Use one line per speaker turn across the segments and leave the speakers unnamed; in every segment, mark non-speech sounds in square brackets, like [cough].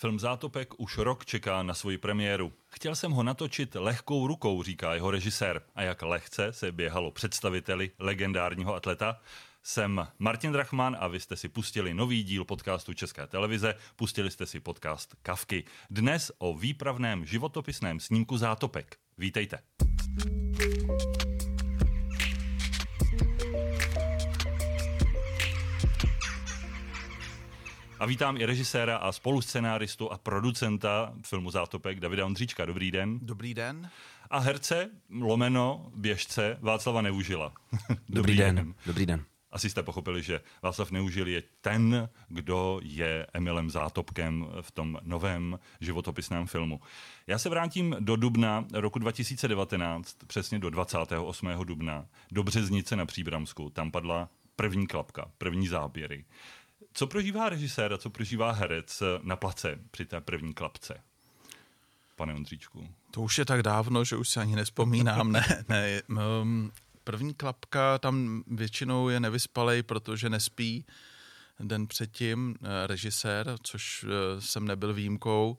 Film Zátopek už rok čeká na svoji premiéru. Chtěl jsem ho natočit lehkou rukou, říká jeho režisér. A jak lehce se běhalo představiteli legendárního atleta, jsem Martin Drachman a vy jste si pustili nový díl podcastu České televize, pustili jste si podcast Kavky. Dnes o výpravném životopisném snímku Zátopek. Vítejte. A vítám i režiséra a spoluscenáristu a producenta filmu Zátopek Davida Ondříčka. Dobrý den.
Dobrý den.
A herce, lomeno, běžce Václava Neužila. [laughs]
Dobrý, Dobrý den. den. Dobrý den.
Asi jste pochopili, že Václav Neužil je ten, kdo je Emilem Zátopkem v tom novém životopisném filmu. Já se vrátím do dubna roku 2019, přesně do 28. dubna, do Březnice na Příbramsku. Tam padla první klapka, první záběry. Co prožívá režisér a co prožívá herec na place při té první klapce? Pane Ondříčku.
To už je tak dávno, že už si ani nespomínám. ne, [laughs] ne. Um, první klapka tam většinou je nevyspalej, protože nespí den předtím eh, režisér, což eh, jsem nebyl výjimkou.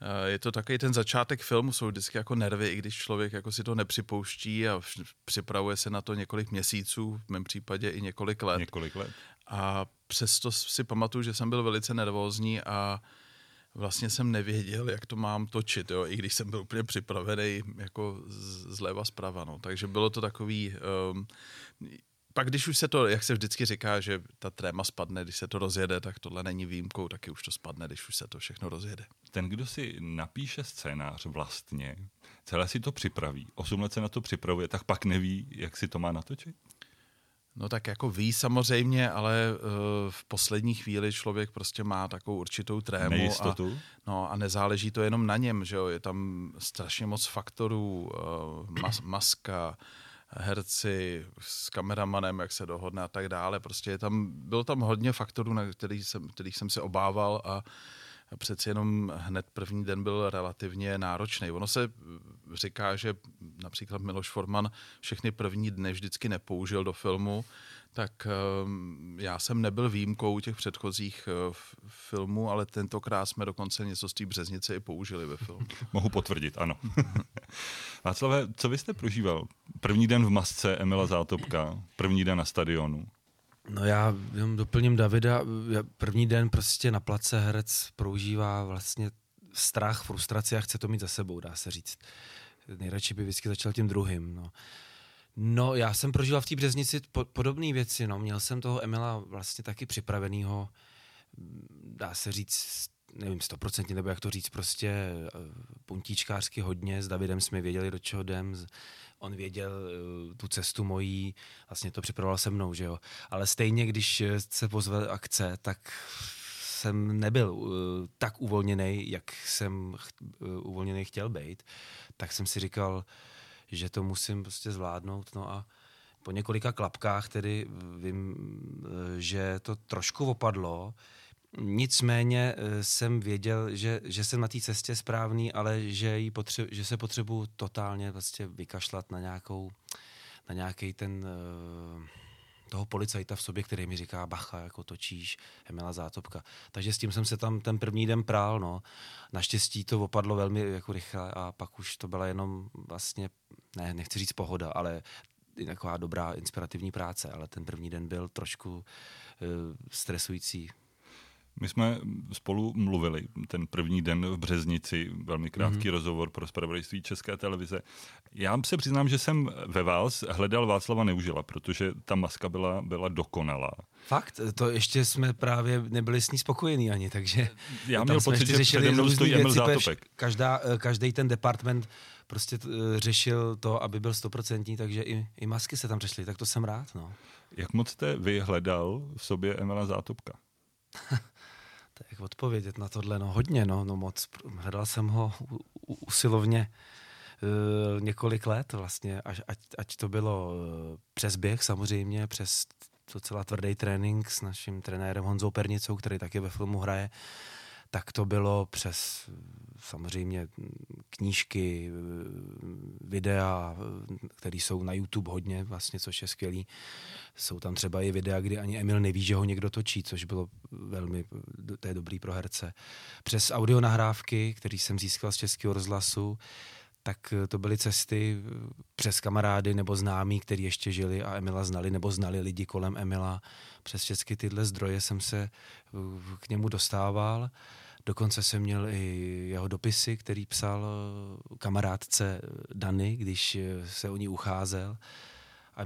Eh, je to takový ten začátek filmu, jsou vždycky jako nervy, i když člověk jako si to nepřipouští a připravuje se na to několik měsíců, v mém případě i několik let.
Několik let.
A přesto si pamatuju, že jsem byl velice nervózní a vlastně jsem nevěděl, jak to mám točit, jo, i když jsem byl úplně připravený jako zleva zprava, no. Takže bylo to takový... Um, pak když už se to, jak se vždycky říká, že ta tréma spadne, když se to rozjede, tak tohle není výjimkou, taky už to spadne, když už se to všechno rozjede.
Ten, kdo si napíše scénář vlastně, celé si to připraví, osm let se na to připravuje, tak pak neví, jak si to má natočit?
No tak jako ví samozřejmě, ale uh, v poslední chvíli člověk prostě má takovou určitou trému.
Nejistotu.
A, no a nezáleží to jenom na něm, že jo, je tam strašně moc faktorů, uh, mas, maska, herci s kameramanem, jak se dohodne a tak dále. Prostě je tam, bylo tam hodně faktorů, na kterých jsem, kterých jsem se obával a přeci jenom hned první den byl relativně náročný. Ono se říká, že například Miloš Forman všechny první dny vždycky nepoužil do filmu, tak ehm, já jsem nebyl výjimkou těch předchozích eh, filmů, ale tentokrát jsme dokonce něco z té březnice i použili ve filmu. [laughs]
Mohu potvrdit, ano. [laughs] Václave, co vy jste prožíval? První den v masce Emila Zátopka, první den na stadionu.
No já jenom doplním Davida. První den prostě na place herec proužívá vlastně strach, frustraci a chce to mít za sebou, dá se říct. Nejradši by vždycky začal tím druhým. No. No, já jsem prožíval v té březnici po, podobné věci. No. Měl jsem toho Emila vlastně taky připravenýho, dá se říct, nevím, stoprocentně, nebo jak to říct, prostě eh, puntíčkářsky hodně. S Davidem jsme věděli, do čeho jdem. On věděl uh, tu cestu mojí, vlastně to připravoval se mnou, že jo. Ale stejně, když se pozve akce, tak jsem nebyl uh, tak uvolněný, jak jsem uh, uvolněný chtěl být. Tak jsem si říkal, že to musím prostě zvládnout. No a po několika klapkách tedy vím, že to trošku opadlo, Nicméně eh, jsem věděl, že, že jsem na té cestě správný, ale že, jí potře- že se potřebuju totálně vlastně vykašlat na nějakou, na nějaký ten uh, toho policajta v sobě, který mi říká, bacha, jako točíš, Emila Zátopka. Takže s tím jsem se tam ten první den prál, no. Naštěstí to opadlo velmi jako rychle a pak už to byla jenom vlastně, ne, nechci říct pohoda, ale taková dobrá inspirativní práce, ale ten první den byl trošku uh, stresující
my jsme spolu mluvili ten první den v Březnici, velmi krátký mm-hmm. rozhovor pro spravodajství České televize. Já se přiznám, že jsem ve vás hledal Václava Neužila, protože ta maska byla, byla dokonalá.
Fakt? To ještě jsme právě nebyli s ní spokojení ani, takže...
Já měl pocit, že přede mnou stojí Emil Zátopek.
Každá, každý ten department prostě t, řešil to, aby byl stoprocentní, takže i, i masky se tam řešily, tak to jsem rád. No.
Jak moc jste vy hledal v sobě Emila Zátopka? [laughs]
jak odpovědět na tohle? No hodně, no, no moc. Hledal jsem ho usilovně uh, několik let vlastně, až, ať, ať to bylo uh, přes běh samozřejmě, přes docela tvrdý trénink s naším trenérem Honzou Pernicou, který taky ve filmu hraje, tak to bylo přes samozřejmě knížky, videa, které jsou na YouTube hodně, vlastně, což je skvělý. Jsou tam třeba i videa, kdy ani Emil neví, že ho někdo točí, což bylo velmi, to je dobrý pro herce. Přes audio nahrávky, který jsem získal z Českého rozhlasu, tak to byly cesty přes kamarády nebo známí, kteří ještě žili a Emila znali, nebo znali lidi kolem Emila. Přes všechny tyhle zdroje jsem se k němu dostával. Dokonce jsem měl i jeho dopisy, který psal kamarádce Dany, když se o ní ucházel. A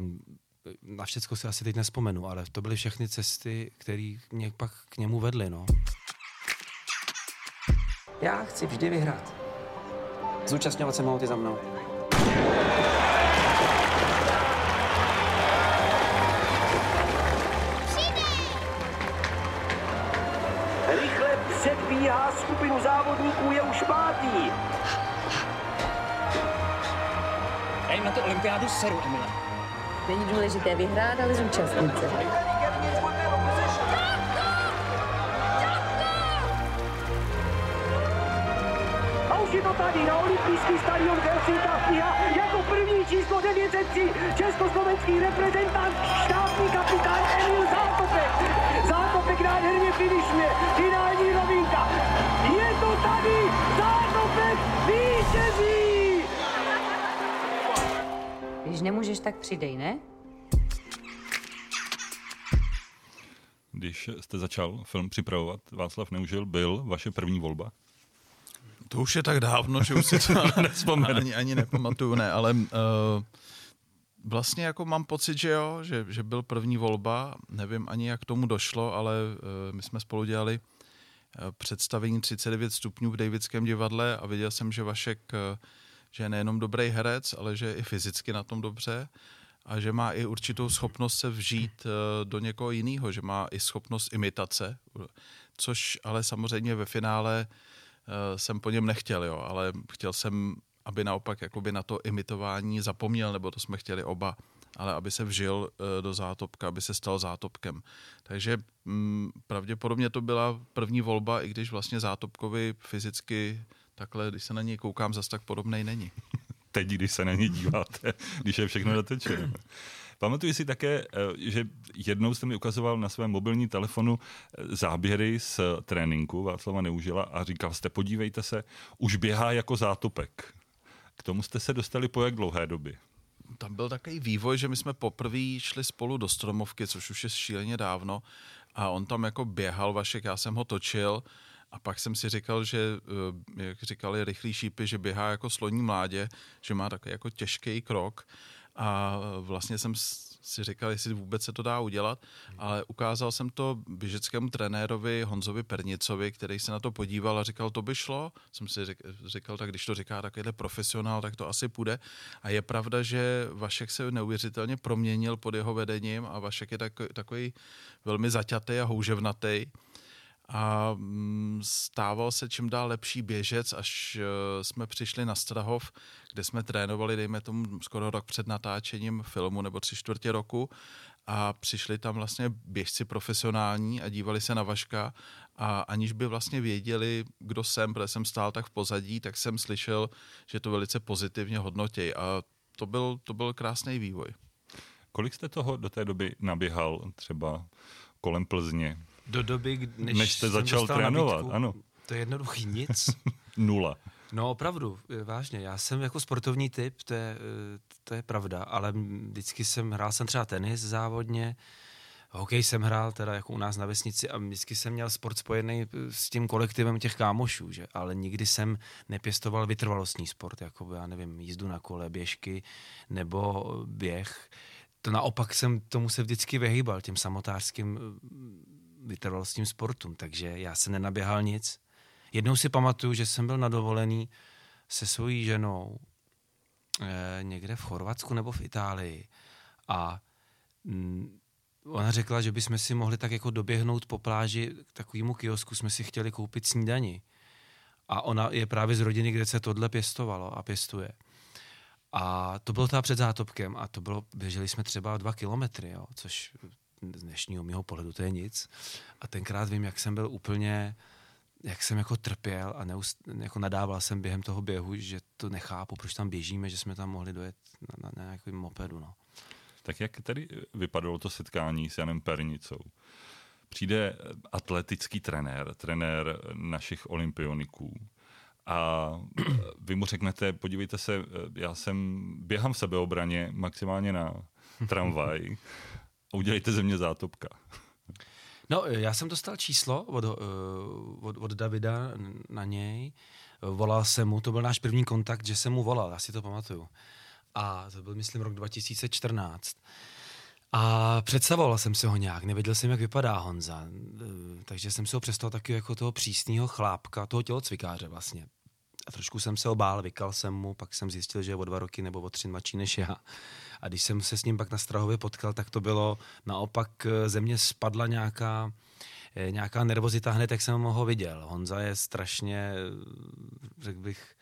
na všechno si asi teď nespomenu, ale to byly všechny cesty, které mě pak k němu vedly. No.
Já chci vždy vyhrát. Zúčastňovat se mohou ty za mnou.
Předbíhá skupinu závodníků, je už pátý.
Já jim na to olympiádu seru, Emile.
Není důležité vyhrát, ale zúčastnit se.
A už je to tady na olympijský stadion Piha jako první číslo 903 československý reprezentant štábní kapitán Emil Zátopek. Zátopek nádherně finišuje,
nemůžeš, tak přidej, ne?
Když jste začal film připravovat, Václav Neužil byl vaše první volba?
To už je tak dávno, že už si to [laughs]
Nevzpomenu.
ani, ani nepamatuju, ne, ale uh, vlastně jako mám pocit, že jo, že, že byl první volba, nevím ani jak tomu došlo, ale uh, my jsme spolu dělali uh, představení 39 stupňů v Davidském divadle a viděl jsem, že Vašek, uh, že je nejenom dobrý herec, ale že je i fyzicky na tom dobře a že má i určitou schopnost se vžít uh, do někoho jiného, že má i schopnost imitace, což ale samozřejmě ve finále uh, jsem po něm nechtěl, jo, ale chtěl jsem, aby naopak jakoby na to imitování zapomněl, nebo to jsme chtěli oba, ale aby se vžil uh, do zátopka, aby se stal zátopkem. Takže mm, pravděpodobně to byla první volba, i když vlastně zátopkovi fyzicky takhle, když se na něj koukám, zas tak podobnej není. [laughs]
Teď, když se na ně díváte, [laughs] když je všechno natečeno. Pamatuji si také, eh, že jednou jste mi ukazoval na svém mobilní telefonu eh, záběry z tréninku Václava Neužila a říkal jste, podívejte se, už běhá jako zátopek. K tomu jste se dostali po jak dlouhé době?
Tam byl takový vývoj, že my jsme poprvé šli spolu do Stromovky, což už je šíleně dávno, a on tam jako běhal, Vašek, já jsem ho točil a pak jsem si říkal, že, eh, jak říkali rychlí šípy, že běhá jako sloní mládě, že má takový jako těžký krok a vlastně jsem si říkal, jestli vůbec se to dá udělat, ale ukázal jsem to běžeckému trenérovi Honzovi Pernicovi, který se na to podíval a říkal, to by šlo. Jsem si říkal, tak když to říká takovýhle profesionál, tak to asi půjde. A je pravda, že Vašek se neuvěřitelně proměnil pod jeho vedením a Vašek je takový, takový velmi zaťatý a houževnatý a mm, stával se čím dál lepší běžec, až e, jsme přišli na Strahov, kde jsme trénovali, dejme tomu, skoro rok před natáčením filmu nebo tři čtvrtě roku a přišli tam vlastně běžci profesionální a dívali se na Vaška a aniž by vlastně věděli, kdo jsem, protože jsem stál tak v pozadí, tak jsem slyšel, že to velice pozitivně hodnotí a to byl, to byl krásný vývoj.
Kolik jste toho do té doby naběhal třeba kolem Plzně?
Do doby, než,
než jste začal trénovat, nabídku, ano.
To je jednoduchý nic. [laughs]
Nula.
No opravdu, vážně. Já jsem jako sportovní typ, to je, to je pravda, ale vždycky jsem, hrál jsem třeba tenis závodně, hokej jsem hrál teda jako u nás na vesnici a vždycky jsem měl sport spojený s tím kolektivem těch kámošů, že? ale nikdy jsem nepěstoval vytrvalostní sport, jako já nevím, jízdu na kole, běžky nebo běh. To naopak jsem tomu se vždycky vyhýbal, těm samotářským vytrvalostním sportům, takže já se nenaběhal nic. Jednou si pamatuju, že jsem byl na dovolený se svojí ženou eh, někde v Chorvatsku nebo v Itálii a mm, ona řekla, že bychom si mohli tak jako doběhnout po pláži k takovému kiosku, jsme si chtěli koupit snídani. A ona je právě z rodiny, kde se tohle pěstovalo a pěstuje. A to bylo teda před zátopkem a to bylo, běželi jsme třeba dva kilometry, jo, což z dnešního mého pohledu to je nic. A tenkrát vím, jak jsem byl úplně jak jsem jako trpěl a neust, jako nadával jsem během toho běhu, že to nechápu, proč tam běžíme, že jsme tam mohli dojet na, na, na nějakém mopedu. No.
Tak jak tedy vypadalo to setkání s Janem Pernicou? Přijde atletický trenér, trenér našich olympioniků a vy mu řeknete, podívejte se, já jsem běhám v sebeobraně maximálně na tramvaj, [laughs] udělejte ze mě zátopka. [laughs]
No, já jsem dostal číslo od, eh, od, od Davida na něj. Volal jsem mu, to byl náš první kontakt, že jsem mu volal, já si to pamatuju. A to byl, myslím, rok 2014. A představoval jsem si ho nějak, nevěděl jsem, jak vypadá Honza. Eh, takže jsem si ho představil taky jako toho přísného chlápka, toho tělocvikáře vlastně. A trošku jsem se obál, vykal jsem mu, pak jsem zjistil, že je o dva roky nebo o tři mladší než já. A když jsem se s ním pak na Strahově potkal, tak to bylo naopak eh, ze mě spadla nějaká, eh, nějaká nervozita hned, jak jsem ho viděl. Honza je strašně, řekl bych,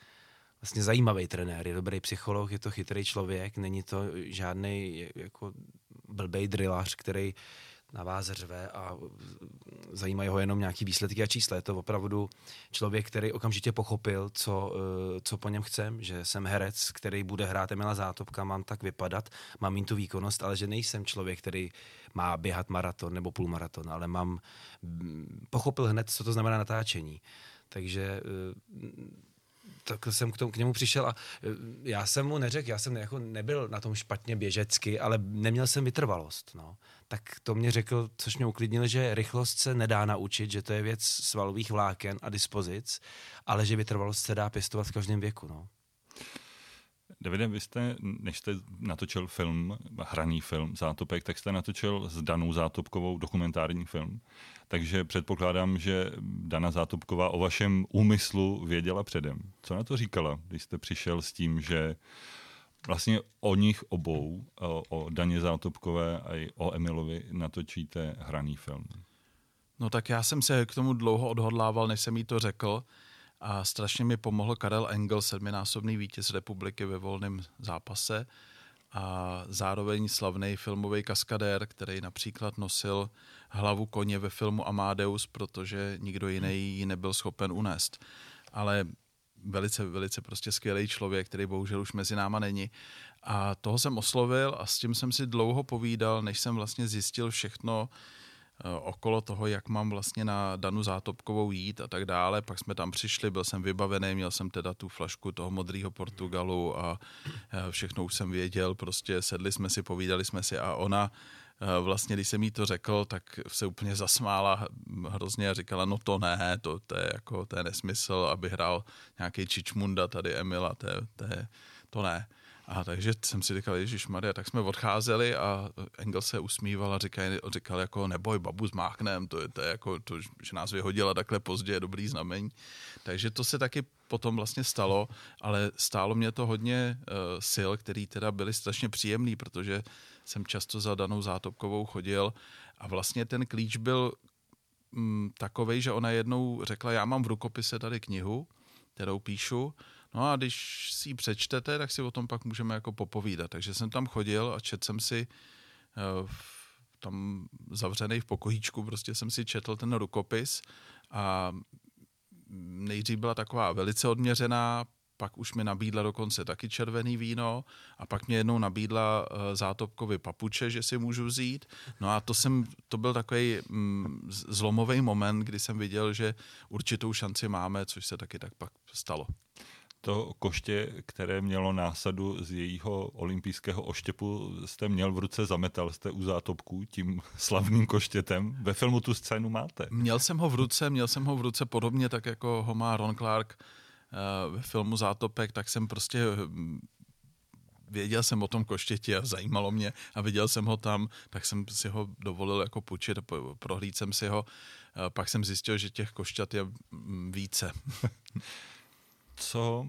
vlastně zajímavý trenér, je dobrý psycholog, je to chytrý člověk, není to žádný jako blbej drillař, který na vás řve a zajímají ho jenom nějaký výsledky a čísla. Je to opravdu člověk, který okamžitě pochopil, co, eh, co po něm chcem, že jsem herec, který bude hrát Emila Zátopka, mám tak vypadat, mám mít tu výkonnost, ale že nejsem člověk, který má běhat maraton nebo půlmaraton, ale mám, mm, pochopil hned, co to znamená natáčení. Takže eh, tak jsem k, tomu, k němu přišel a e, já jsem mu neřekl, já jsem jako nebyl na tom špatně běžecky, ale neměl jsem vytrvalost. No. Tak to mě řekl, což mě uklidnilo, že rychlost se nedá naučit, že to je věc svalových vláken a dispozic, ale že vytrvalost se dá pěstovat v každém věku. No.
Davide, vy jste, než jste natočil film, hraný film Zátopek, tak jste natočil s Danou Zátopkovou dokumentární film. Takže předpokládám, že Dana Zátopková o vašem úmyslu věděla předem. Co na to říkala, když jste přišel s tím, že vlastně o nich obou, o, o Daně Zátopkové a i o Emilovi natočíte hraný film?
No tak já jsem se k tomu dlouho odhodlával, než jsem jí to řekl a strašně mi pomohl Karel Engel, sedminásobný vítěz republiky ve volném zápase a zároveň slavný filmový kaskadér, který například nosil hlavu koně ve filmu Amadeus, protože nikdo jiný ji nebyl schopen unést. Ale velice, velice prostě skvělý člověk, který bohužel už mezi náma není. A toho jsem oslovil a s tím jsem si dlouho povídal, než jsem vlastně zjistil všechno, Eh, okolo toho, jak mám vlastně na Danu Zátopkovou jít a tak dále. Pak jsme tam přišli, byl jsem vybavený, měl jsem teda tu flašku toho modrého Portugalu a eh, všechno už jsem věděl, prostě sedli jsme si, povídali jsme si a ona eh, vlastně, když jsem jí to řekl, tak se úplně zasmála hrozně a říkala, no to ne, to, to, je, jako, to je nesmysl, aby hrál nějaký Čičmunda tady Emila, to, to, je, to ne. A takže jsem si říkal, Ježíš Maria, tak jsme odcházeli a Engel se usmíval a říkal, říkal jako neboj, babu zmáknem, to je, to je jako, to, že nás vyhodila takhle pozdě, je dobrý znamení. Takže to se taky potom vlastně stalo, ale stálo mě to hodně uh, sil, který teda byly strašně příjemný, protože jsem často za danou zátopkovou chodil a vlastně ten klíč byl mm, takovej, že ona jednou řekla, já mám v rukopise tady knihu, kterou píšu, No a když si ji přečtete, tak si o tom pak můžeme jako popovídat. Takže jsem tam chodil a četl jsem si uh, tam zavřený v pokojíčku, prostě jsem si četl ten rukopis a nejdřív byla taková velice odměřená, pak už mi nabídla dokonce taky červený víno a pak mě jednou nabídla uh, zátopkovi papuče, že si můžu vzít. No a to, jsem, to byl takový mm, zlomový moment, kdy jsem viděl, že určitou šanci máme, což se taky tak pak stalo
to koště, které mělo násadu z jejího olympijského oštěpu, jste měl v ruce, zametal jste u zátopků tím [laughs] slavným koštětem. Ve filmu tu scénu máte.
Měl jsem ho v ruce, měl jsem ho v ruce podobně tak, jako ho má Ron Clark uh, ve filmu Zátopek, tak jsem prostě hm, věděl jsem o tom koštěti a zajímalo mě a viděl jsem ho tam, tak jsem si ho dovolil jako půjčit, prohlíd jsem si ho, pak jsem zjistil, že těch košťat je hm, více. [laughs]
co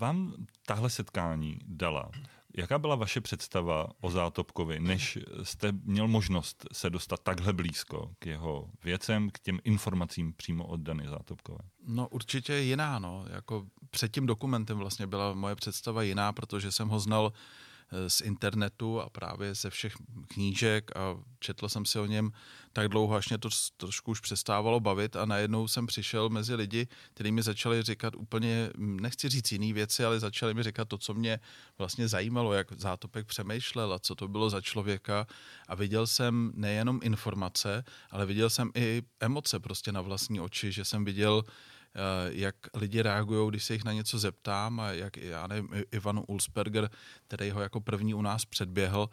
vám tahle setkání dala? Jaká byla vaše představa o Zátopkovi, než jste měl možnost se dostat takhle blízko k jeho věcem, k těm informacím přímo od Dany Zátopkové?
No určitě jiná, no. Jako před tím dokumentem vlastně byla moje představa jiná, protože jsem ho znal eh, z internetu a právě ze všech knížek a četl jsem si o něm tak dlouho, až mě to trošku už přestávalo bavit a najednou jsem přišel mezi lidi, kteří mi začali říkat úplně, nechci říct jiný věci, ale začali mi říkat to, co mě vlastně zajímalo, jak Zátopek přemýšlel a co to bylo za člověka. A viděl jsem nejenom informace, ale viděl jsem i emoce prostě na vlastní oči, že jsem viděl Eh, jak lidi reagují, když se jich na něco zeptám a jak, já nevím, Ivan Ulsberger, který ho jako první u nás předběhl,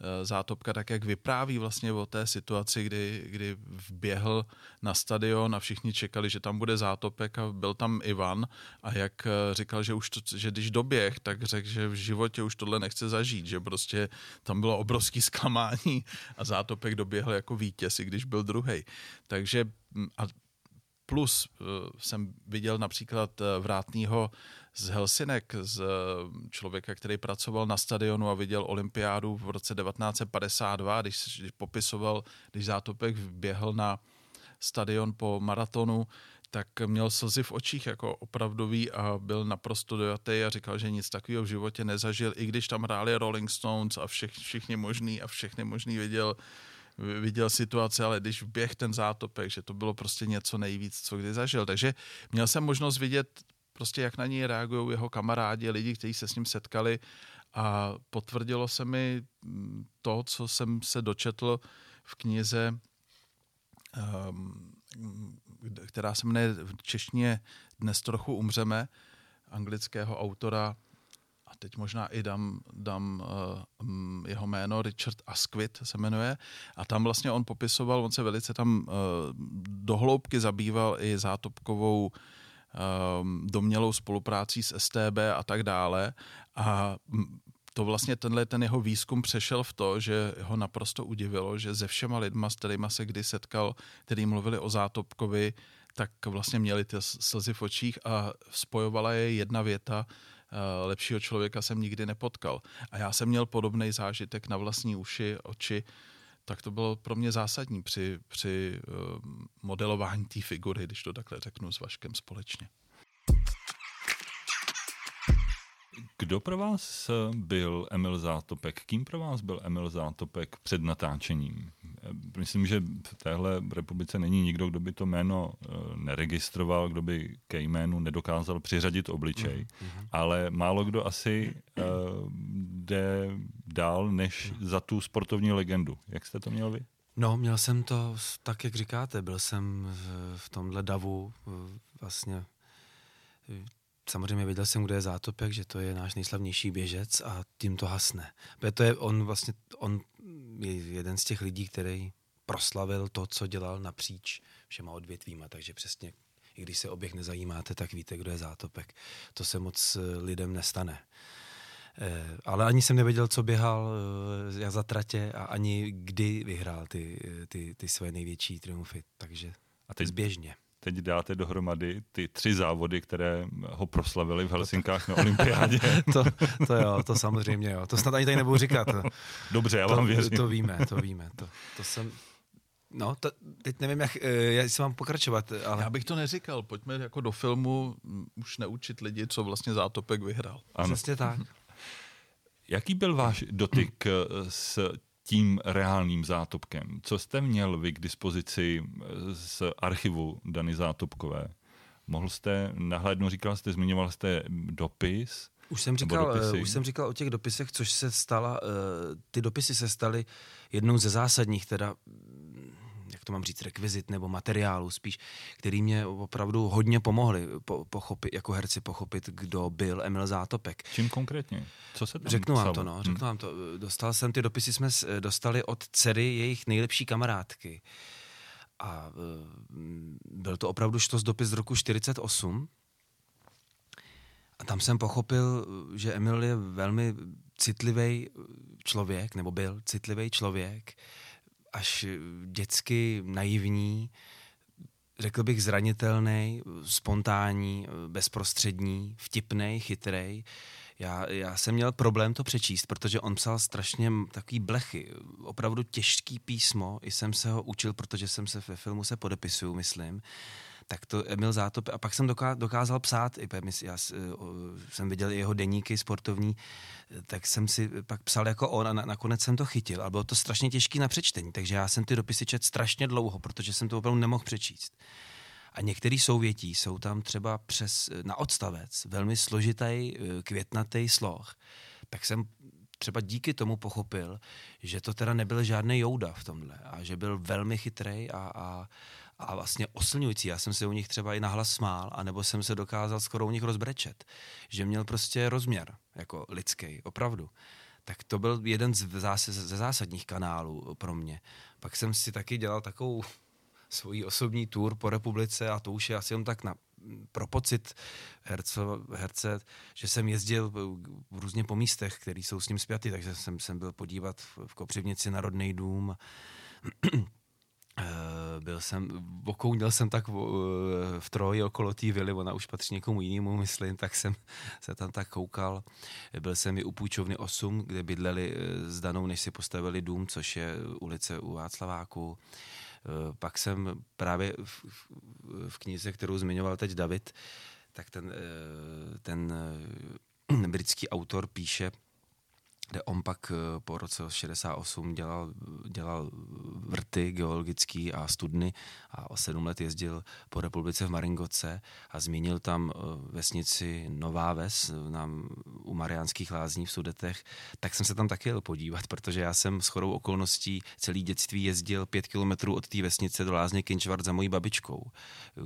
eh, zátopka, tak jak vypráví vlastně o té situaci, kdy, kdy vběhl na stadion a všichni čekali, že tam bude zátopek a byl tam Ivan a jak eh, říkal, že už to, že když doběh, tak řekl, že v životě už tohle nechce zažít, že prostě tam bylo obrovský zklamání a zátopek doběhl jako vítěz, i když byl druhý. Takže mm, a Plus uh, jsem viděl například uh, vrátního z Helsinek, z uh, člověka, který pracoval na stadionu a viděl olympiádu v roce 1952, když, když popisoval, když Zátopek běhl na stadion po maratonu, tak měl slzy v očích jako opravdový a byl naprosto dojatý a říkal, že nic takového v životě nezažil, i když tam hráli Rolling Stones a všech, všichni možný a všechny možný viděl viděl situace, ale když běh ten zátopek, že to bylo prostě něco nejvíc, co kdy zažil. Takže měl jsem možnost vidět prostě, jak na něj reagují jeho kamarádi, lidi, kteří se s ním setkali a potvrdilo se mi mm, to, co jsem se dočetl v knize, um, která se jmenuje v češtině Dnes trochu umřeme, anglického autora teď možná i dám, dám uh, jeho jméno, Richard Asquith se jmenuje, a tam vlastně on popisoval, on se velice tam uh, dohloubky zabýval i zátopkovou um, domělou spoluprácí s STB a tak dále. A to vlastně tenhle ten jeho výzkum přešel v to, že ho naprosto udivilo, že ze všema lidma, s kterými se kdy setkal, který mluvili o Zátopkovi, tak vlastně měli ty slzy v očích a spojovala je jedna věta, Eh, lepšího člověka jsem nikdy nepotkal. A já jsem měl podobný zážitek na vlastní uši, oči, tak to bylo pro mě zásadní při, při eh, modelování té figury, když to takhle řeknu s Vaškem společně.
Kdo pro vás byl Emil Zátopek? Kým pro vás byl Emil Zátopek před natáčením? Myslím, že v téhle republice není nikdo, kdo by to jméno eh, neregistroval, kdo by ke jménu nedokázal přiřadit obličej, mm-hmm. ale málo kdo asi uh, jde dál než za tu sportovní legendu. Jak jste to měl vy?
No, měl jsem to tak, jak říkáte. Byl jsem v, v tomhle davu vlastně samozřejmě věděl jsem, kdo je Zátopek, že to je náš nejslavnější běžec a tím to hasne. To je on vlastně, on je jeden z těch lidí, který proslavil to, co dělal napříč všema odvětvíma, takže přesně, i když se oběh nezajímáte, tak víte, kdo je Zátopek. To se moc eh, lidem nestane. Eh, ale ani jsem nevěděl, co běhal eh, já za tratě a ani kdy vyhrál ty, ty, ty své největší triumfy, takže a teď, zběžně
teď dáte dohromady ty tři závody, které ho proslavili v Helsinkách na [laughs] olympiádě.
to, to jo, to samozřejmě jo. To snad ani tady nebudu říkat.
Dobře, já
to,
vám věřím.
To víme, to víme. To, to jsem... No, to, teď nevím, jak, eh, jak si mám pokračovat, ale...
Já bych to neříkal, pojďme jako do filmu už neučit lidi, co vlastně Zátopek vyhrál.
Ano. Přesně tak. [laughs]
Jaký byl váš dotyk eh, s tím reálným zátopkem. Co jste měl vy k dispozici eh, z archivu Dany Zátopkové? Mohl jste nahlédnout, říkal jste, zmiňoval jste dopis?
Už jsem, říkal, eh, už jsem říkal o těch dopisech, což se stala, eh, ty dopisy se staly jednou ze zásadních teda jak to mám říct, rekvizit nebo materiálu spíš, který mě opravdu hodně pomohli po, pochopit, jako herci pochopit, kdo byl Emil Zátopek.
Čím konkrétně? Co se tam
Řeknu vám to, no, řeknu hmm. vám to. Dostal jsem ty dopisy, jsme dostali od dcery jejich nejlepší kamarádky. A e, byl to opravdu štos dopis z roku 48. A tam jsem pochopil, že Emil je velmi citlivý člověk, nebo byl citlivý člověk, až dětsky naivní, řekl bych zranitelný, spontánní, bezprostřední, vtipný, chytrej. Já, já jsem měl problém to přečíst, protože on psal strašně takový blechy, opravdu těžký písmo, i jsem se ho učil, protože jsem se ve filmu se podepisuju, myslím tak to Emil Zátop, a pak jsem dokázal psát, já jsem viděl jeho deníky sportovní, tak jsem si pak psal jako on a nakonec jsem to chytil. A bylo to strašně těžké na přečtení, takže já jsem ty dopisy čet strašně dlouho, protože jsem to opravdu nemohl přečíst. A některé souvětí jsou tam třeba přes, na odstavec velmi složitý, eh, květnatý sloh. Tak jsem třeba díky tomu pochopil, že to teda nebyl žádný jouda v tomhle a že byl velmi chytrý a, a, a vlastně oslňující. Já jsem se u nich třeba i nahlas smál, anebo jsem se dokázal skoro u nich rozbrečet. Že měl prostě rozměr, jako lidský, opravdu. Tak to byl jeden z zás- ze zásadních kanálů pro mě. Pak jsem si taky dělal takovou [laughs] svoji osobní tour po republice a to už je asi jen tak na, pro pocit herce, herce, že jsem jezdil různě po místech, které jsou s ním zpěty, takže jsem, jsem byl podívat v, Kopřivnici na rodný dům, [clears throat] byl jsem, okounil jsem tak v, eh, v troji okolo té vily, ona už patří někomu jinému, [laughs] myslím, tak jsem se tam tak koukal. Byl jsem i u půjčovny 8, kde bydleli eh, s Danou, než si postavili dům, což je ulice u Václaváku. Pak jsem právě v, v knize, kterou zmiňoval teď David, tak ten, ten [clears throat] britský autor píše, kde on pak eh, po roce 68 dělal, dělal vrty geologický a studny a o sedm let jezdil po republice v Maringoce a zmínil tam eh, vesnici Nová Ves na, u Mariánských lázní v Sudetech, tak jsem se tam taky jel podívat, protože já jsem s chorou okolností celý dětství jezdil pět kilometrů od té vesnice do lázně Kinčvart za mojí babičkou,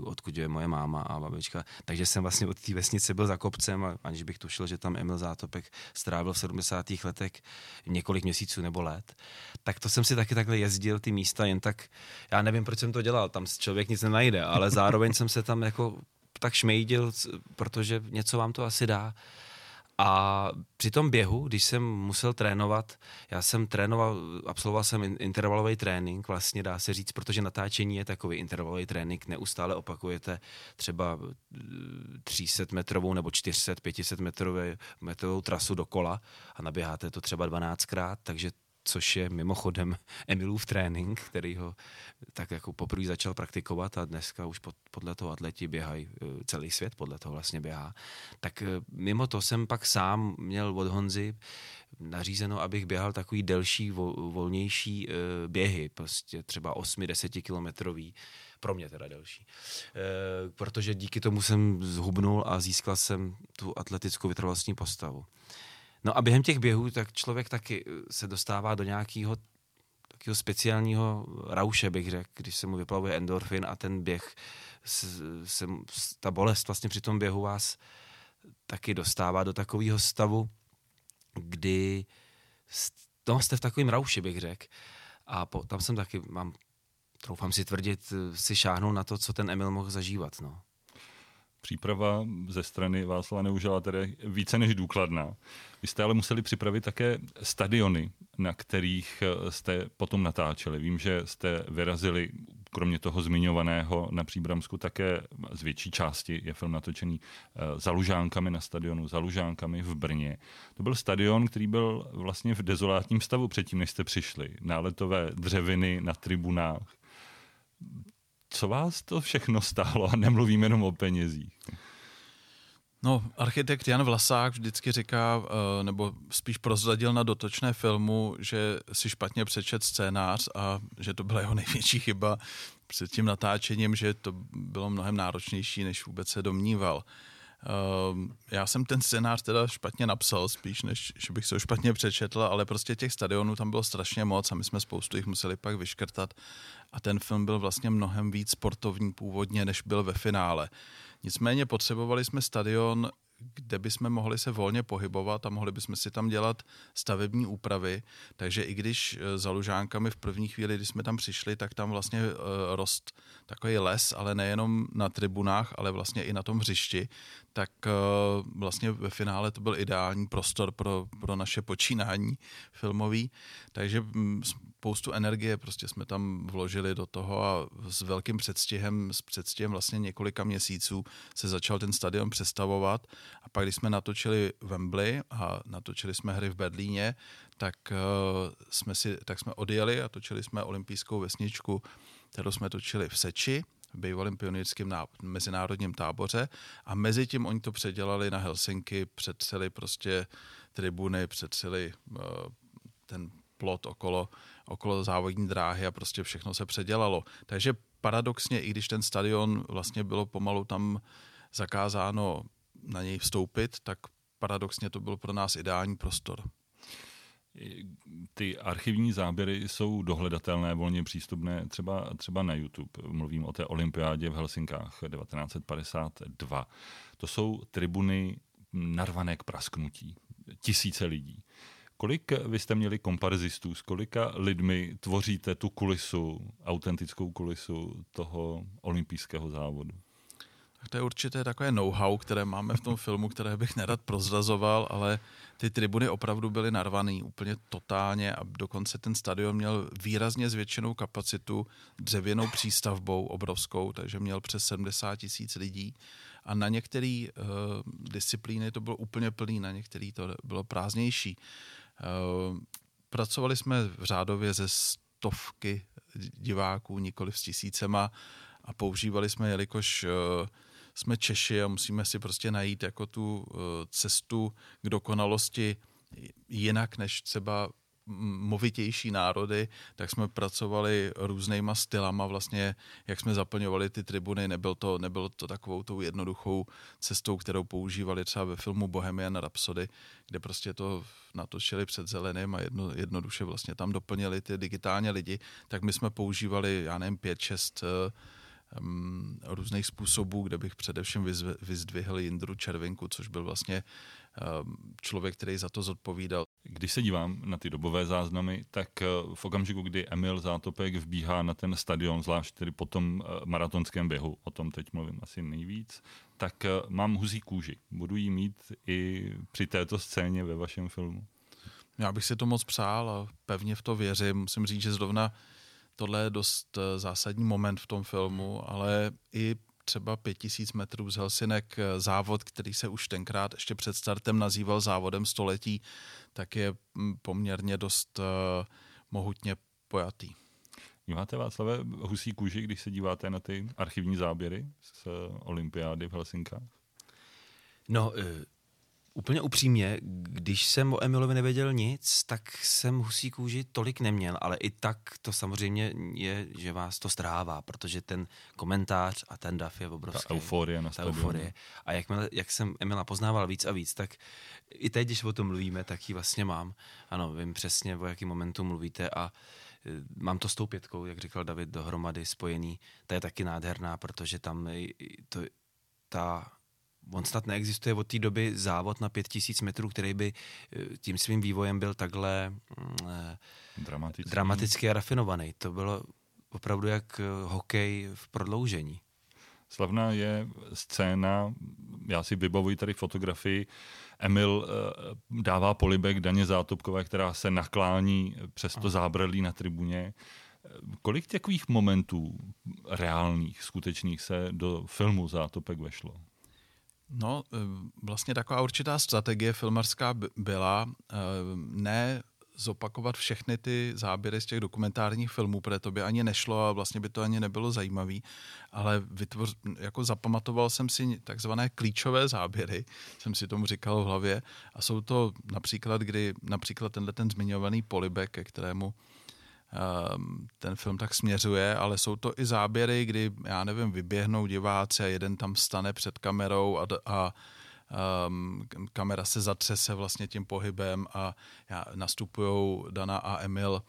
odkud je moje máma a babička. Takže jsem vlastně od té vesnice byl za kopcem a aniž bych tušil, že tam Emil Zátopek strávil v 70. letech letech několik měsíců nebo let, tak to jsem si taky takhle jezdil ty místa jen tak, já nevím, proč jsem to dělal, tam člověk nic nenajde, ale [laughs] zároveň jsem se tam jako tak šmejdil, protože něco vám to asi dá. A při tom běhu, když jsem musel trénovat, já jsem trénoval, absolvoval jsem intervalový trénink, vlastně dá se říct, protože natáčení je takový intervalový trénink, neustále opakujete třeba 300 eh, metrovou nebo 400, 500 metrovou trasu dokola a naběháte to třeba 12krát, takže což je mimochodem [laughs] Emilův trénink, který ho tak jako poprvé začal praktikovat a dneska už pod, podle toho atleti běhají, e, celý svět podle toho vlastně běhá. Tak e, mimo to jsem pak sám měl od Honzy nařízeno, abych běhal takový delší, volnější e, běhy, prostě třeba 8-10 kilometrový, pro mě teda delší. Protože díky tomu jsem zhubnul a získal jsem tu atletickou vytrvalostní postavu. No a během těch běhů tak člověk taky eh, se dostává do nějakého takového speciálního rauše, bych řekl, když se mu vyplavuje endorfin a ten běh, se, ta bolest vlastně při tom běhu vás taky dostává do takového stavu, kdy no, jste v takovém rauši, bych řekl. A po, tam jsem taky, mám, troufám si tvrdit, eh, si šáhnul na to, co ten Emil mohl zažívat. No
příprava ze strany Václava Neužela tedy více než důkladná. Vy jste ale museli připravit také stadiony, na kterých eh, jste potom natáčeli. Vím, že jste vyrazili kromě toho zmiňovaného na Příbramsku také z větší části je film natočený eh, za Lužánkami na stadionu, za Lužánkami v Brně. To byl stadion, který byl vlastně v dezolátním stavu předtím, než jste přišli. Náletové dřeviny na tribunách co vás to všechno stálo a nemluvím jenom o penězích?
No, architekt Jan Vlasák vždycky říká, eh, nebo spíš prozradil na dotočné filmu, že si špatně přečet scénář a že to byla jeho největší chyba před tím natáčením, že to bylo mnohem náročnější, než vůbec se domníval. Ehm, já jsem ten scénář teda špatně napsal, spíš než že bych se ho špatně přečetl, ale prostě těch stadionů tam bylo strašně moc a my jsme spoustu jich museli pak vyškrtat a ten film byl vlastně mnohem víc sportovní původně, než byl ve finále. Nicméně potřebovali jsme stadion, kde bychom mohli se volně pohybovat a mohli bychom si tam dělat stavební úpravy. Takže i když e, za Lužánkami v první chvíli, když jsme tam přišli, tak tam vlastně e, rost takový les, ale nejenom na tribunách, ale vlastně i na tom hřišti, tak e, vlastně ve finále to byl ideální prostor pro, pro naše počínání filmový. Takže spoustu energie prostě jsme tam vložili do toho a s velkým předstihem, s předstihem vlastně několika měsíců se začal ten stadion přestavovat a pak, když jsme natočili Wembley a natočili jsme hry v Berlíně, tak, uh, jsme, si, tak jsme odjeli a točili jsme olympijskou vesničku, kterou jsme točili v Seči v bývalém pionýrském ná- mezinárodním táboře a mezi tím oni to předělali na Helsinky, přetřeli prostě tribuny, přetřeli uh, ten plot okolo, okolo závodní dráhy a prostě všechno se předělalo. Takže paradoxně, i když ten stadion vlastně bylo pomalu tam zakázáno na něj vstoupit, tak paradoxně to byl pro nás ideální prostor.
Ty archivní záběry jsou dohledatelné, volně přístupné třeba, třeba na YouTube. Mluvím o té olympiádě v Helsinkách 1952. To jsou tribuny narvané k prasknutí. Tisíce lidí. Kolik vy jste měli komparzistů, s kolika lidmi tvoříte tu kulisu, autentickou kulisu toho olympijského závodu?
Tak to je určitě takové know-how, které máme v tom filmu, které bych nerad prozrazoval, ale ty tribuny opravdu byly narvaný úplně totálně a dokonce ten stadion měl výrazně zvětšenou kapacitu dřevěnou přístavbou obrovskou, takže měl přes 70 tisíc lidí a na některé uh, disciplíny to bylo úplně plný, na některé to bylo prázdnější. Uh, pracovali jsme v řádově ze stovky diváků, nikoli s tisícema a používali jsme, jelikož uh, jsme Češi a musíme si prostě najít jako tu uh, cestu k dokonalosti. Jinak než třeba movitější národy, tak jsme pracovali různýma stylama vlastně, jak jsme zaplňovali ty tribuny, nebyl to, nebylo to takovou tou jednoduchou cestou, kterou používali třeba ve filmu Bohemian Rhapsody, kde prostě to natočili před zeleným a jedno, jednoduše vlastně tam doplnili ty digitálně lidi, tak my jsme používali, já nevím, pět, šest um, různých způsobů, kde bych především vyzdvihl Jindru Červinku, což byl vlastně um, člověk, který za to zodpovídal.
Když se dívám na ty dobové záznamy, tak eh, v okamžiku, kdy Emil Zátopek vbíhá na ten stadion, zvlášť tedy po tom eh, maratonském běhu, o tom teď mluvím asi nejvíc, tak eh, mám huzí kůži. Budu jí mít i při této scéně ve vašem filmu.
Já bych si to moc přál a pevně v to věřím. Musím říct, že zrovna tohle je dost zásadní moment v tom filmu, ale i třeba 5000 metrů z Helsinek závod, který se už tenkrát ještě před startem nazýval závodem století, tak je mm, poměrně dost uh, mohutně pojatý.
Máte Václave husí kůži, když se díváte na ty archivní záběry z olympiády v Helsinkách?
No, eh, Úplně upřímně, když jsem o Emilovi nevěděl nic, tak jsem husí kůži tolik neměl, ale i tak to samozřejmě je, že vás to strává, protože ten komentář a ten DAF je obrovský.
Ta euforie na
ta euforie. A jakmile, jak jsem Emila poznával víc a víc, tak i teď, když o tom mluvíme, tak ji vlastně mám. Ano, vím přesně, o jaký momentu mluvíte a e, mám to s tou pětkou, jak říkal David, dohromady spojený. Ta je taky nádherná, protože tam to, ta on snad neexistuje od té doby závod na 5000 metrů, který by eh, tím svým vývojem byl takhle mm,
eh, dramatický,
dramaticky a rafinovaný. To bylo opravdu jak eh, hokej v prodloužení.
Slavná je scéna, já si vybavuji tady fotografii, Emil dává polibek Daně Zátopkové, která se naklání přes to zábradlí na tribuně. Kolik takových momentů reálných, skutečných se do filmu Zátopek vešlo?
No, eh, vlastně taková určitá strategie filmarská byla eh, ne zopakovat všechny ty záběry z těch dokumentárních filmů, protože to by ani nešlo a vlastně by to ani nebylo zajímavý, ale vytvoř, jako zapamatoval jsem si takzvané klíčové záběry, jsem si tomu říkal v hlavě a jsou to například, kdy například tenhle ten zmiňovaný polibek, ke kterému ten film tak směřuje, ale jsou to i záběry, kdy, já nevím, vyběhnou diváci a jeden tam stane před kamerou a, a um, kamera se zatřese vlastně tím pohybem a nastupují Dana a Emil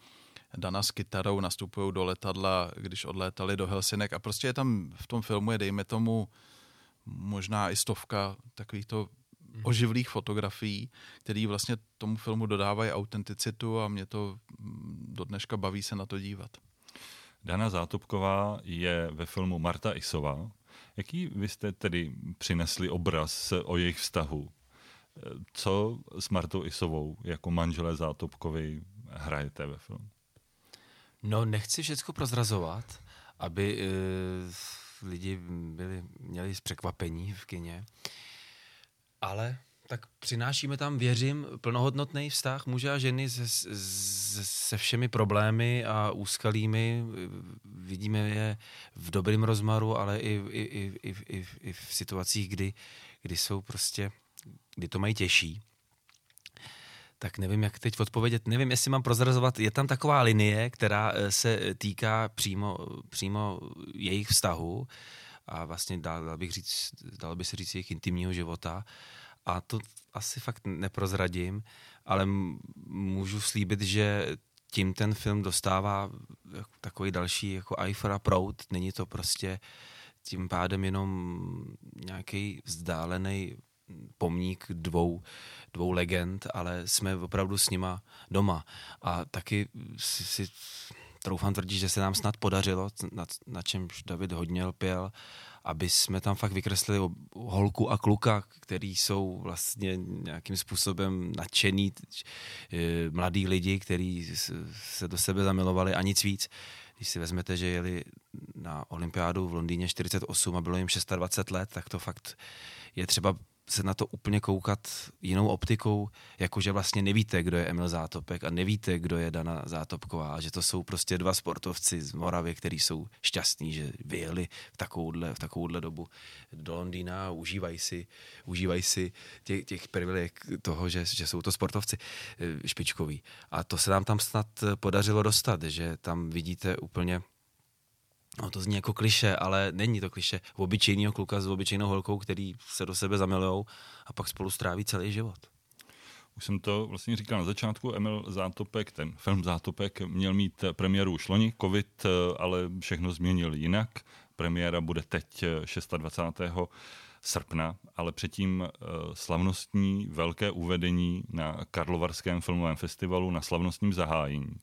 Dana s kytarou nastupují do letadla, když odlétali do Helsinek a prostě je tam v tom filmu je, dejme tomu, možná i stovka takovýchto. Oživlých fotografií, které vlastně tomu filmu dodávají autenticitu a mě to mm, do dneška baví se na to dívat.
Dana Zátopková je ve filmu Marta Isová. Jaký vy jste tedy přinesli obraz o jejich vztahu? Co s Martou Isovou jako manželé Zátopkovi hrajete ve filmu?
No, nechci všechno prozrazovat, aby e, lidi byli, měli překvapení v kině. Ale tak přinášíme tam, věřím, plnohodnotný vztah muže a ženy se, se, se všemi problémy a úskalými. Vidíme je v dobrém rozmaru, ale i, i, i, i, i, i v situacích, kdy, kdy jsou prostě, kdy to mají těžší. Tak nevím, jak teď odpovědět. Nevím, jestli mám prozrazovat. Je tam taková linie, která eh, se týká přímo, přímo jejich vztahu a vlastně dal, dal bych říct, dalo by se říct jejich intimního života a to asi fakt neprozradím, ale můžu slíbit, že tím ten film dostává takový další jako Eifera prout. Není to prostě tím pádem jenom nějaký vzdálený pomník dvou, dvou legend, ale jsme opravdu s nima doma. A taky si, si troufám tvrdit, že se nám snad podařilo, na, na čemž David hodně lpěl, aby jsme tam fakt vykreslili holku a kluka, který jsou vlastně nějakým způsobem nadšený e, mladí lidi, kteří se do sebe zamilovali a nic víc. Když si vezmete, že jeli na olympiádu v Londýně 48 a bylo jim 26 let, tak to fakt je třeba se na to úplně koukat jinou optikou, jakože vlastně nevíte, kdo je Emil Zátopek a nevíte, kdo je Dana Zátopková, a že to jsou prostě dva sportovci z Moravy, kteří jsou šťastní, že vyjeli v takovouhle, v takovouhle dobu do Londýna a užívají si, užívají si těch, těch privileg toho, že, že jsou to sportovci eh, špičkoví. A to se nám tam snad podařilo dostat, že tam vidíte úplně No to zní jako kliše, ale není to kliše. Obyčejného kluka s obyčejnou holkou, který se do sebe zamilujou a pak spolu stráví celý život.
Už jsem to vlastně říkal na začátku, Emil Zátopek, ten film Zátopek měl mít premiéru už loni, covid, ale všechno změnil jinak. Premiéra bude teď 26. srpna, ale předtím eh, slavnostní velké uvedení na Karlovarském filmovém festivalu na slavnostním zahájení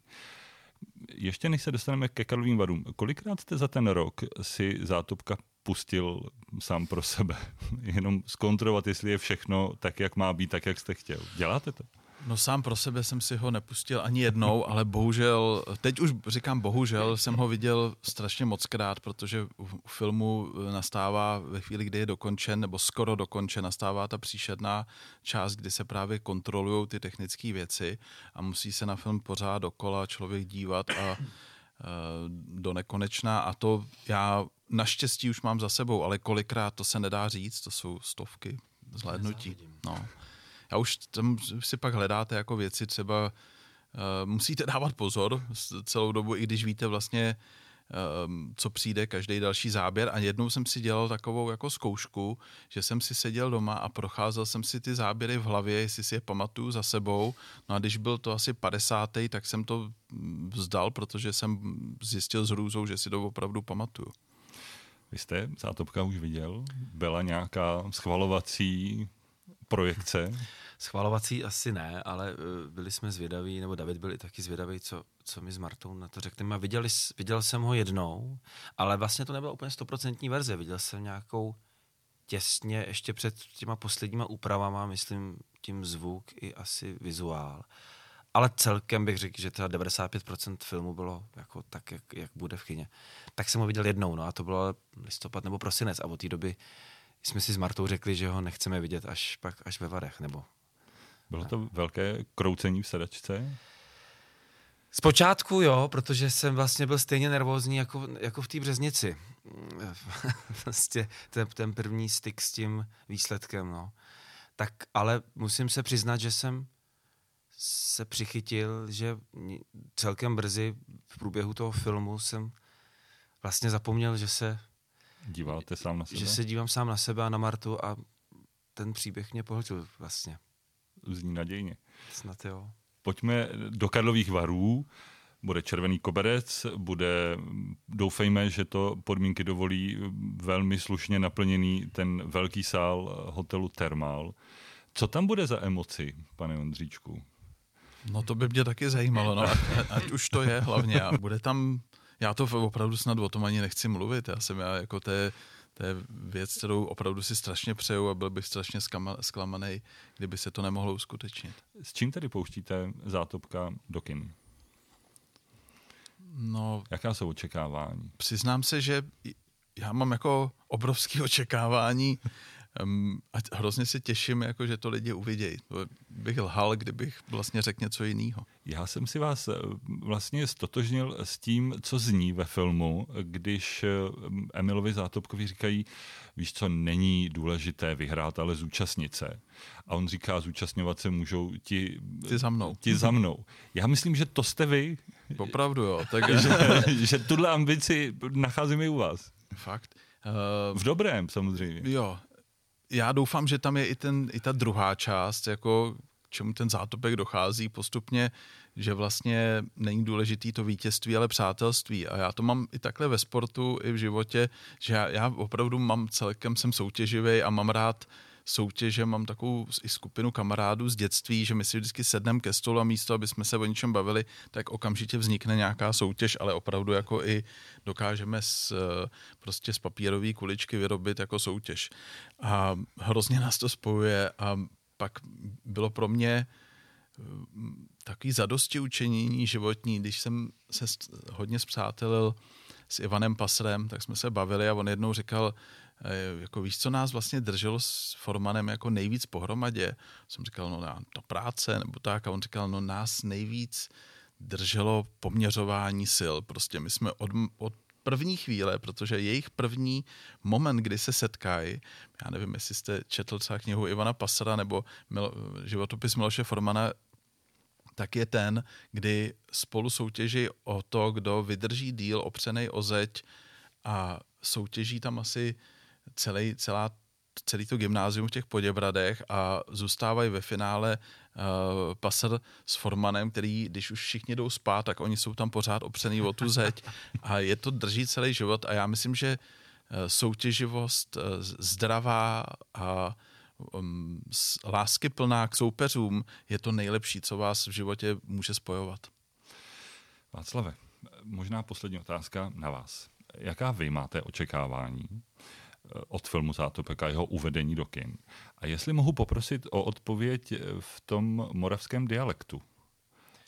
ještě než se dostaneme ke Karlovým varům, kolikrát jste za ten rok si zátopka pustil sám pro sebe? [laughs] Jenom zkontrolovat, jestli je všechno tak, jak má být, tak, jak jste chtěl. Děláte to?
No sám pro sebe jsem si ho nepustil ani jednou, ale bohužel, teď už říkám bohužel, jsem ho viděl strašně moc krát, protože u filmu nastává ve chvíli, kdy je dokončen, nebo skoro dokončen, nastává ta příšerná část, kdy se právě kontrolují ty technické věci a musí se na film pořád dokola člověk dívat a e, do nekonečna. A to já naštěstí už mám za sebou, ale kolikrát to se nedá říct, to jsou stovky zhlédnutí. No já už tam si pak hledáte jako věci třeba, uh, musíte dávat pozor celou dobu, i když víte vlastně, um, co přijde každý další záběr. A jednou jsem si dělal takovou jako zkoušku, že jsem si seděl doma a procházel jsem si ty záběry v hlavě, jestli si je pamatuju za sebou. No a když byl to asi 50. tak jsem to vzdal, protože jsem zjistil s hrůzou, že si to opravdu pamatuju.
Vy jste Zátopka už viděl? Byla nějaká schvalovací projekce?
Schvalovací asi ne, ale eh, byli jsme zvědaví, nebo David byl i taky zvědavý, co, co mi s Martou na to řekneme. Viděli, viděl jsem ho jednou, ale vlastně to nebyla úplně stoprocentní verze. Viděl jsem nějakou těsně ještě před těma posledníma úpravama, myslím tím zvuk i asi vizuál. Ale celkem bych řekl, že teda 95% filmu bylo jako tak, jak, jak bude v kině. Tak jsem ho viděl jednou, no a to bylo listopad nebo prosinec a od té doby jsme si s Martou řekli, že ho nechceme vidět až pak až ve Varech, nebo
bylo to velké kroucení v sedačce?
Zpočátku jo, protože jsem vlastně byl stejně nervózní jako, jako v té březnici. [laughs] vlastně ten, ten první styk s tím výsledkem, no. Tak ale musím se přiznat, že jsem se přichytil, že celkem brzy v průběhu toho filmu jsem vlastně zapomněl, že se...
Díváte sám na sebe?
Že se dívám sám na sebe a na Martu a ten příběh mě pohltil vlastně
zní nadějně.
Snad jo.
Pojďme do Karlových varů. Bude červený koberec, bude, doufejme, že to podmínky dovolí velmi slušně naplněný ten velký sál hotelu Thermal. Co tam bude za emoci, pane Ondříčku?
No to by mě taky zajímalo, no, [laughs] ať, ať už to je hlavně. A bude tam, já to opravdu snad o tom ani nechci mluvit, já jsem já jako té to je věc, kterou opravdu si strašně přeju a byl bych strašně zklamaný, kdyby se to nemohlo uskutečnit.
S čím tedy pouštíte zátopka do kin?
No,
Jaká jsou očekávání?
Přiznám se, že já mám jako obrovské [laughs] očekávání. a hrozně se těším, jako, že to lidi uvidějí. Bych lhal, kdybych vlastně řekl něco jiného.
Já jsem si vás eh, vlastně stotožnil s tím, co zní ve filmu, když eh, Emilovi Zátopkovi říkají, víš co, není důležité vyhrát, ale zúčastnit se. A on říká, zúčastňovat se můžou ti,
Ty za mnou.
ti za mnou. Já myslím, že to jste vy,
Opravdu jo, tak [laughs]
že, že tuhle ambici nacházíme i u vás.
fakt. Uh,
V dobrém samozřejmě.
jo, já doufám, že tam je i, ten, i ta druhá část, jako k čemu ten zátopek dochází postupně, že vlastně není důležitý to vítězství, ale přátelství. A já to mám i takhle ve sportu, i v životě, že já, já opravdu mám celkem, jsem soutěživý a mám rád soutěže, mám takovou i skupinu kamarádů z dětství, že my si vždycky sedneme ke stolu a místo, aby jsme se o něčem bavili, tak okamžitě vznikne nějaká soutěž, ale opravdu jako i dokážeme z, prostě z papírové kuličky vyrobit jako soutěž. A hrozně nás to spojuje a pak bylo pro mě takový zadosti učinění životní, když jsem se hodně zpřátelil s Ivanem Pasrem, tak jsme se bavili a on jednou říkal, eh, jako víš, co nás vlastně drželo s Formanem jako nejvíc pohromadě? Jsem říkal, no to práce nebo tak a on říkal, no nás nejvíc drželo poměřování sil. Prostě my jsme od, od první chvíle, protože jejich první moment, kdy se setkají, já nevím, jestli jste četl třeba knihu Ivana Pasara nebo Mil, životopis Miloše Formana, tak je ten, kdy spolu soutěží o to, kdo vydrží díl opřenej o zeď a soutěží tam asi celý, celá, celý to gymnázium v těch Poděbradech a zůstávají ve finále uh, Passer s Formanem, který, když už všichni jdou spát, tak oni jsou tam pořád opřený o tu zeď [laughs] a je to drží celý život a já myslím, že eh, soutěživost eh, zdravá a um, s- láskyplná k soupeřům je to nejlepší, co vás v životě může spojovat.
Václave, možná poslední otázka na vás. Jaká vy máte očekávání eh, od filmu Zátopek a jeho uvedení do kin? A jestli mohu poprosit o odpověď eh, v tom moravském dialektu,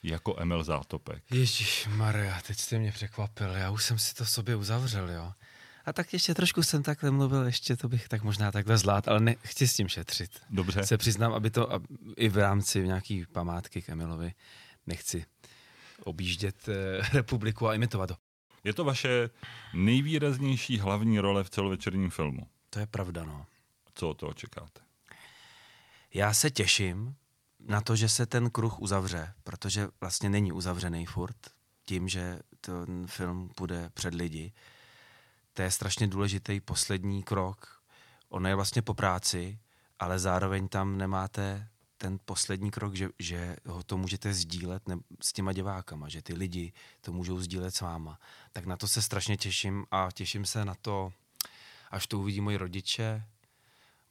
jako Emil Zátopek.
Ježíš Maria, teď jste mě překvapil, já už jsem si to v sobě uzavřel, jo. A tak ještě trošku jsem takhle mluvil, ještě to bych tak možná takhle zvlád, ale ne, chci s tím šetřit.
Dobře.
Se přiznám, aby to i v rámci nějaký památky k Emilovi nechci objíždět eh, [laughs] republiku a imitovat to.
Je to vaše nejvýraznější hlavní role v celovečerním filmu.
To je pravda, no.
Co od toho čekáte?
Já se těším na to, že se ten kruh uzavře, protože vlastně není uzavřený furt tím, že ten film půjde před lidi. To je strašně důležitý poslední krok. Ono je vlastně po práci, ale zároveň tam nemáte ten poslední krok, že, že ho to můžete sdílet ne, s těma divákama, že ty lidi to můžou sdílet s váma. Tak na to se strašně těším a těším se na to, až to uvidí moji rodiče,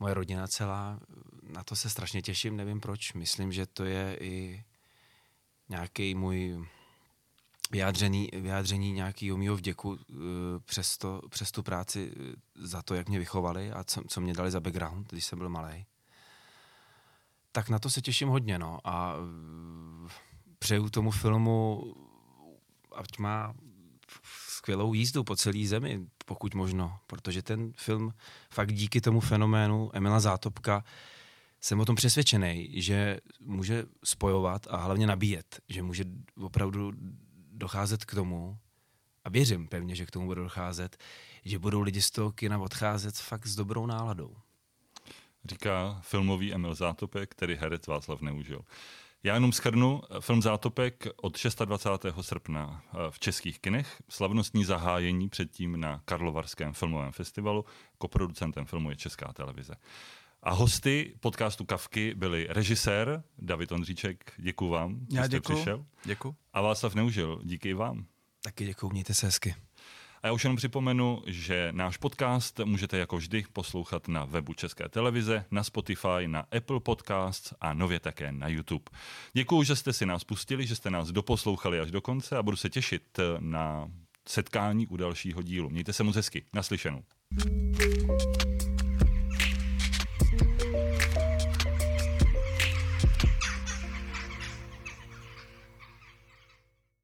moje rodina celá, na to se strašně těším, nevím proč. Myslím, že to je i nějaký můj vyjádřený, vyjádření nějakého mýho vděku uh, přes, to, přes tu práci uh, za to, jak mě vychovali a co, co mě dali za background, když jsem byl malý. Tak na to se těším hodně, no. A uh, přeju tomu filmu, ať má skvělou jízdu po celé zemi, pokud možno, protože ten film fakt díky tomu fenoménu Emila Zátopka jsem o tom přesvědčený, že může spojovat a hlavně nabíjet, že může opravdu docházet k tomu, a věřím pevně, že k tomu bude docházet, že budou lidi z toho kina odcházet fakt s dobrou náladou.
Říká filmový Emil Zátopek, který herec Václav Neužil. Já jenom schrnu film Zátopek od 26. srpna eh, v českých kinech, slavnostní zahájení předtím na Karlovarském filmovém festivalu, koproducentem filmu je Česká televize. A hosty podcastu Kavky byli režisér David Ondříček, děkuji vám, že
Já
jste
děkuju.
přišel.
Děkuji.
A Václav Neužil, díky i vám.
Taky děkuji, mějte se hezky.
A já už jenom připomenu, že náš podcast můžete jako vždy poslouchat na webu České televize, na Spotify, na Apple Podcasts a nově také na YouTube. Děkuji, že jste si nás pustili, že jste nás doposlouchali až do konce a budu se těšit na setkání u dalšího dílu. Mějte se moc hezky. Naslyšenou.